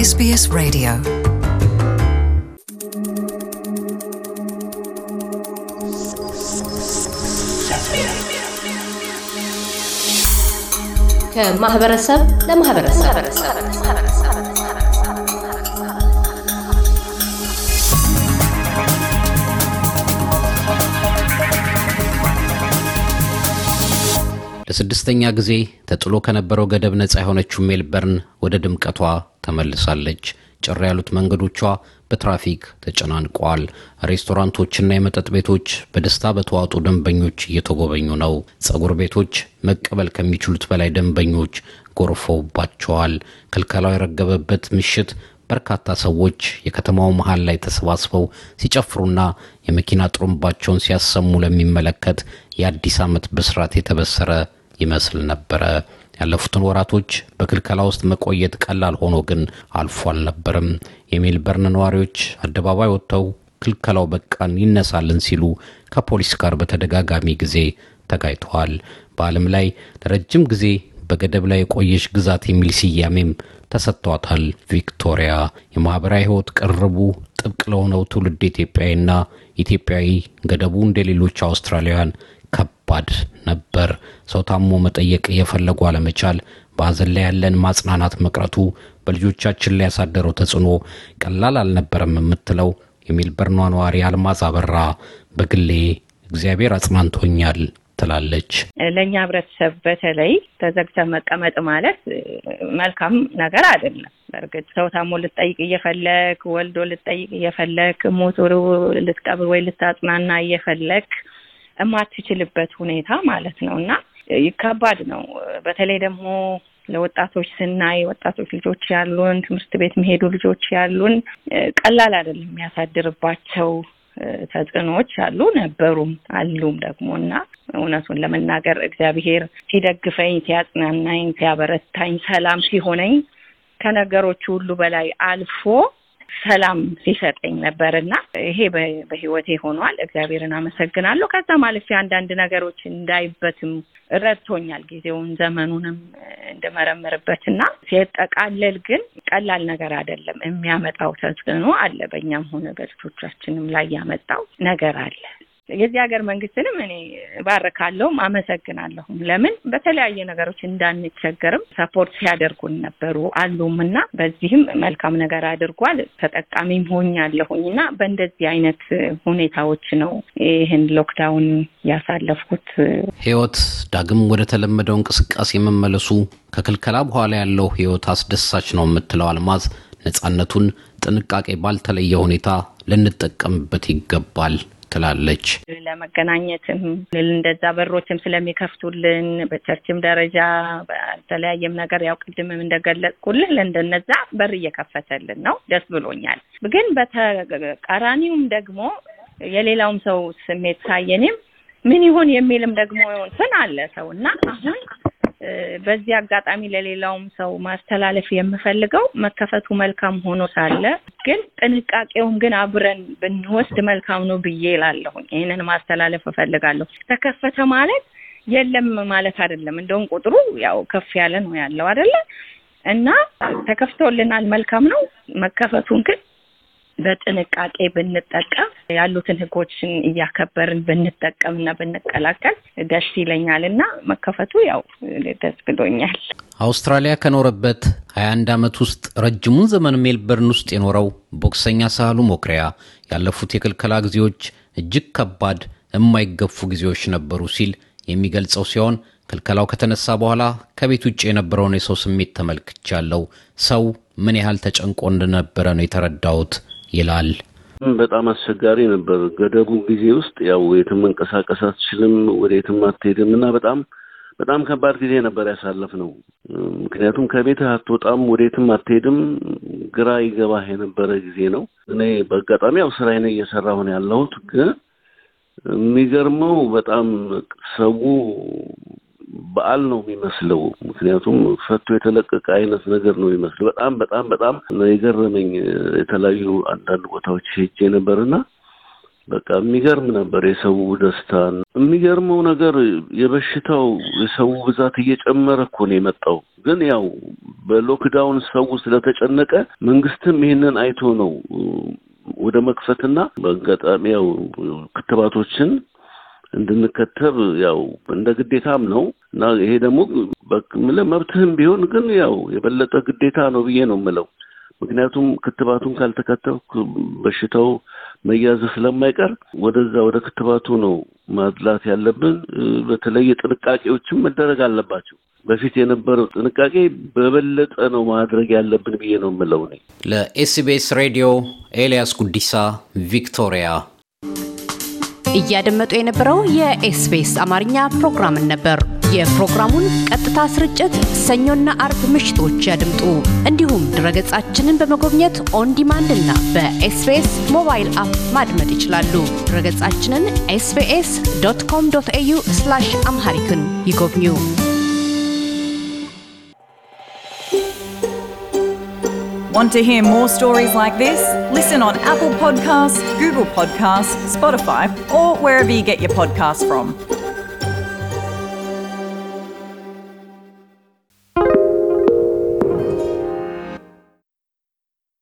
SBS Radio. ከማህበረሰብ ለማህበረሰብ ለስድስተኛ ጊዜ ተጥሎ ከነበረው ገደብ ነፃ የሆነችው ሜልበርን ወደ ድምቀቷ ተመልሳለች። ጭር ያሉት መንገዶቿ በትራፊክ ተጨናንቀዋል። ሬስቶራንቶችና የመጠጥ ቤቶች በደስታ በተዋጡ ደንበኞች እየተጎበኙ ነው። ጸጉር ቤቶች መቀበል ከሚችሉት በላይ ደንበኞች ጎርፈውባቸዋል። ክልከላው የረገበበት ምሽት በርካታ ሰዎች የከተማው መሃል ላይ ተሰባስበው ሲጨፍሩና የመኪና ጥሩምባቸውን ሲያሰሙ ለሚመለከት የአዲስ ዓመት ብስራት የተበሰረ ይመስል ነበረ። ያለፉትን ወራቶች በክልከላ ውስጥ መቆየት ቀላል ሆኖ ግን አልፎ አልነበርም። የሜልበርን ነዋሪዎች አደባባይ ወጥተው ክልከላው በቃን ይነሳልን ሲሉ ከፖሊስ ጋር በተደጋጋሚ ጊዜ ተጋይተዋል። በዓለም ላይ ለረጅም ጊዜ በገደብ ላይ የቆየች ግዛት የሚል ስያሜም ተሰጥቷታል። ቪክቶሪያ የማህበራዊ ሕይወት ቅርቡ ጥብቅ ለሆነው ትውልድ ኢትዮጵያዊና ኢትዮጵያዊ ገደቡ እንደ ሌሎች አውስትራሊያውያን ከባድ ነበር። ሰው ታሞ መጠየቅ እየፈለጉ አለመቻል፣ በሀዘን ላይ ያለን ማጽናናት መቅረቱ በልጆቻችን ላይ ያሳደረው ተጽዕኖ ቀላል አልነበረም የምትለው የሜልበርኗ ነዋሪ አልማዝ አበራ በግሌ እግዚአብሔር አጽናንቶኛል ትላለች። ለእኛ ህብረተሰብ በተለይ ተዘግተ መቀመጥ ማለት መልካም ነገር አይደለም። በእርግጥ ሰው ታሞ ልትጠይቅ እየፈለግ ወልዶ ልትጠይቅ እየፈለግ ሞቶ ልትቀብር ወይ ልታጽናና እየፈለግ የማትችልበት ሁኔታ ማለት ነው እና ከባድ ነው። በተለይ ደግሞ ለወጣቶች ስናይ ወጣቶች ልጆች ያሉን ትምህርት ቤት የሚሄዱ ልጆች ያሉን ቀላል አይደለም የሚያሳድርባቸው ተጽዕኖዎች አሉ ነበሩም አሉም ደግሞ እና እውነቱን ለመናገር እግዚአብሔር ሲደግፈኝ፣ ሲያጽናናኝ፣ ሲያበረታኝ፣ ሰላም ሲሆነኝ ከነገሮቹ ሁሉ በላይ አልፎ ሰላም ሲሰጠኝ ነበር እና ይሄ በህይወቴ ሆኗል። እግዚአብሔርን አመሰግናለሁ። ከዛም አልፌ አንዳንድ ነገሮች እንዳይበትም ረድቶኛል። ጊዜውን ዘመኑንም እንድመረምርበት እና ሲጠቃለል ግን ቀላል ነገር አይደለም። የሚያመጣው ተጽዕኖ አለ። በእኛም ሆነ በልጆቻችንም ላይ ያመጣው ነገር አለ። የዚህ ሀገር መንግስትንም እኔ ባረካለሁም አመሰግናለሁም። ለምን በተለያየ ነገሮች እንዳንቸገርም ሰፖርት ሲያደርጉን ነበሩ አሉም እና በዚህም መልካም ነገር አድርጓል። ተጠቃሚም ሆኛለሁኝ እና በእንደዚህ አይነት ሁኔታዎች ነው ይህን ሎክዳውን ያሳለፍኩት። ህይወት ዳግም ወደ ተለመደው እንቅስቃሴ መመለሱ ከክልከላ በኋላ ያለው ህይወት አስደሳች ነው የምትለው አልማዝ ነጻነቱን ጥንቃቄ ባልተለየ ሁኔታ ልንጠቀምበት ይገባል ትላለች። ለመገናኘትም እንደዛ በሮችም ስለሚከፍቱልን በቸርችም ደረጃ በተለያየም ነገር ያው ቅድምም እንደገለጽኩልን እንደነዛ በር እየከፈተልን ነው። ደስ ብሎኛል። ግን በተቃራኒውም ደግሞ የሌላውም ሰው ስሜት ሳየኔም ምን ይሆን የሚልም ደግሞ እንትን አለ ሰው እና አሁን በዚህ አጋጣሚ ለሌላውም ሰው ማስተላለፍ የምፈልገው መከፈቱ መልካም ሆኖ ሳለ ግን ጥንቃቄውን ግን አብረን ብንወስድ መልካም ነው ብዬ እላለሁኝ። ይህንን ማስተላለፍ እፈልጋለሁ። ተከፈተ ማለት የለም ማለት አይደለም። እንደውም ቁጥሩ ያው ከፍ ያለ ነው ያለው አይደለ እና ተከፍቶልናል፣ መልካም ነው። መከፈቱን ግን በጥንቃቄ ብንጠቀም ያሉትን ሕጎችን እያከበርን ብንጠቀምና ብንቀላቀል ደስ ይለኛል እና መከፈቱ ያው ደስ ብሎኛል። አውስትራሊያ ከኖረበት 21 ዓመት ውስጥ ረጅሙን ዘመን ሜልበርን ውስጥ የኖረው ቦክሰኛ ሳህሉ ሞክሪያ ያለፉት የክልከላ ጊዜዎች እጅግ ከባድ የማይገፉ ጊዜዎች ነበሩ ሲል የሚገልጸው ሲሆን ክልከላው ከተነሳ በኋላ ከቤት ውጭ የነበረውን የሰው ስሜት ተመልክቻለሁ። ሰው ምን ያህል ተጨንቆ እንደነበረ ነው የተረዳሁት ይላል። በጣም አስቸጋሪ ነበር። ገደቡ ጊዜ ውስጥ ያው የትም መንቀሳቀስ አትችልም፣ ወደ የትም አትሄድም እና በጣም በጣም ከባድ ጊዜ ነበር ያሳለፍ ነው። ምክንያቱም ከቤትህ አትወጣም፣ ወደ የትም አትሄድም፣ ግራ ይገባህ የነበረ ጊዜ ነው። እኔ በአጋጣሚ ያው ስራዬን እየሰራሁ ነው ያለሁት። ግን የሚገርመው በጣም ሰው በዓል ነው የሚመስለው። ምክንያቱም ፈቶ የተለቀቀ አይነት ነገር ነው የሚመስለው። በጣም በጣም በጣም የገረመኝ የተለያዩ አንዳንድ ቦታዎች ሄጄ ነበርና በቃ የሚገርም ነበር የሰው ደስታ። የሚገርመው ነገር የበሽታው የሰው ብዛት እየጨመረ እኮ ነው የመጣው። ግን ያው በሎክዳውን ሰው ስለተጨነቀ መንግስትም ይህንን አይቶ ነው ወደ መክፈትና በአጋጣሚ ያው ክትባቶችን እንድንከተብ ያው እንደ ግዴታም ነው እና ይሄ ደግሞ መብትህም ቢሆን ግን ያው የበለጠ ግዴታ ነው ብዬ ነው የምለው። ምክንያቱም ክትባቱን ካልተከተብክ በሽታው መያዝ ስለማይቀር ወደዛ ወደ ክትባቱ ነው ማድላት ያለብን። በተለየ ጥንቃቄዎችም መደረግ አለባቸው። በፊት የነበረው ጥንቃቄ በበለጠ ነው ማድረግ ያለብን ብዬ ነው የምለው። እኔ ለኤስቢኤስ ሬዲዮ ኤልያስ ጉዲሳ ቪክቶሪያ። እያደመጡ የነበረው የኤስቢኤስ አማርኛ ፕሮግራምን ነበር። የፕሮግራሙን ቀጥታ ስርጭት ሰኞና አርብ ምሽቶች ያድምጡ። እንዲሁም ድረገጻችንን በመጎብኘት on demand እና በኤስቢኤስ mobile app ማድመጥ ይችላሉ። ድረገጻችንን ኤስቢኤስ ዶት ኮም ዶት ኤዩ አምሃሪክን ይጎብኙ። Want to hear more stories like this? Listen on Apple Podcasts, Google Podcasts, Spotify, or wherever you get your podcasts from.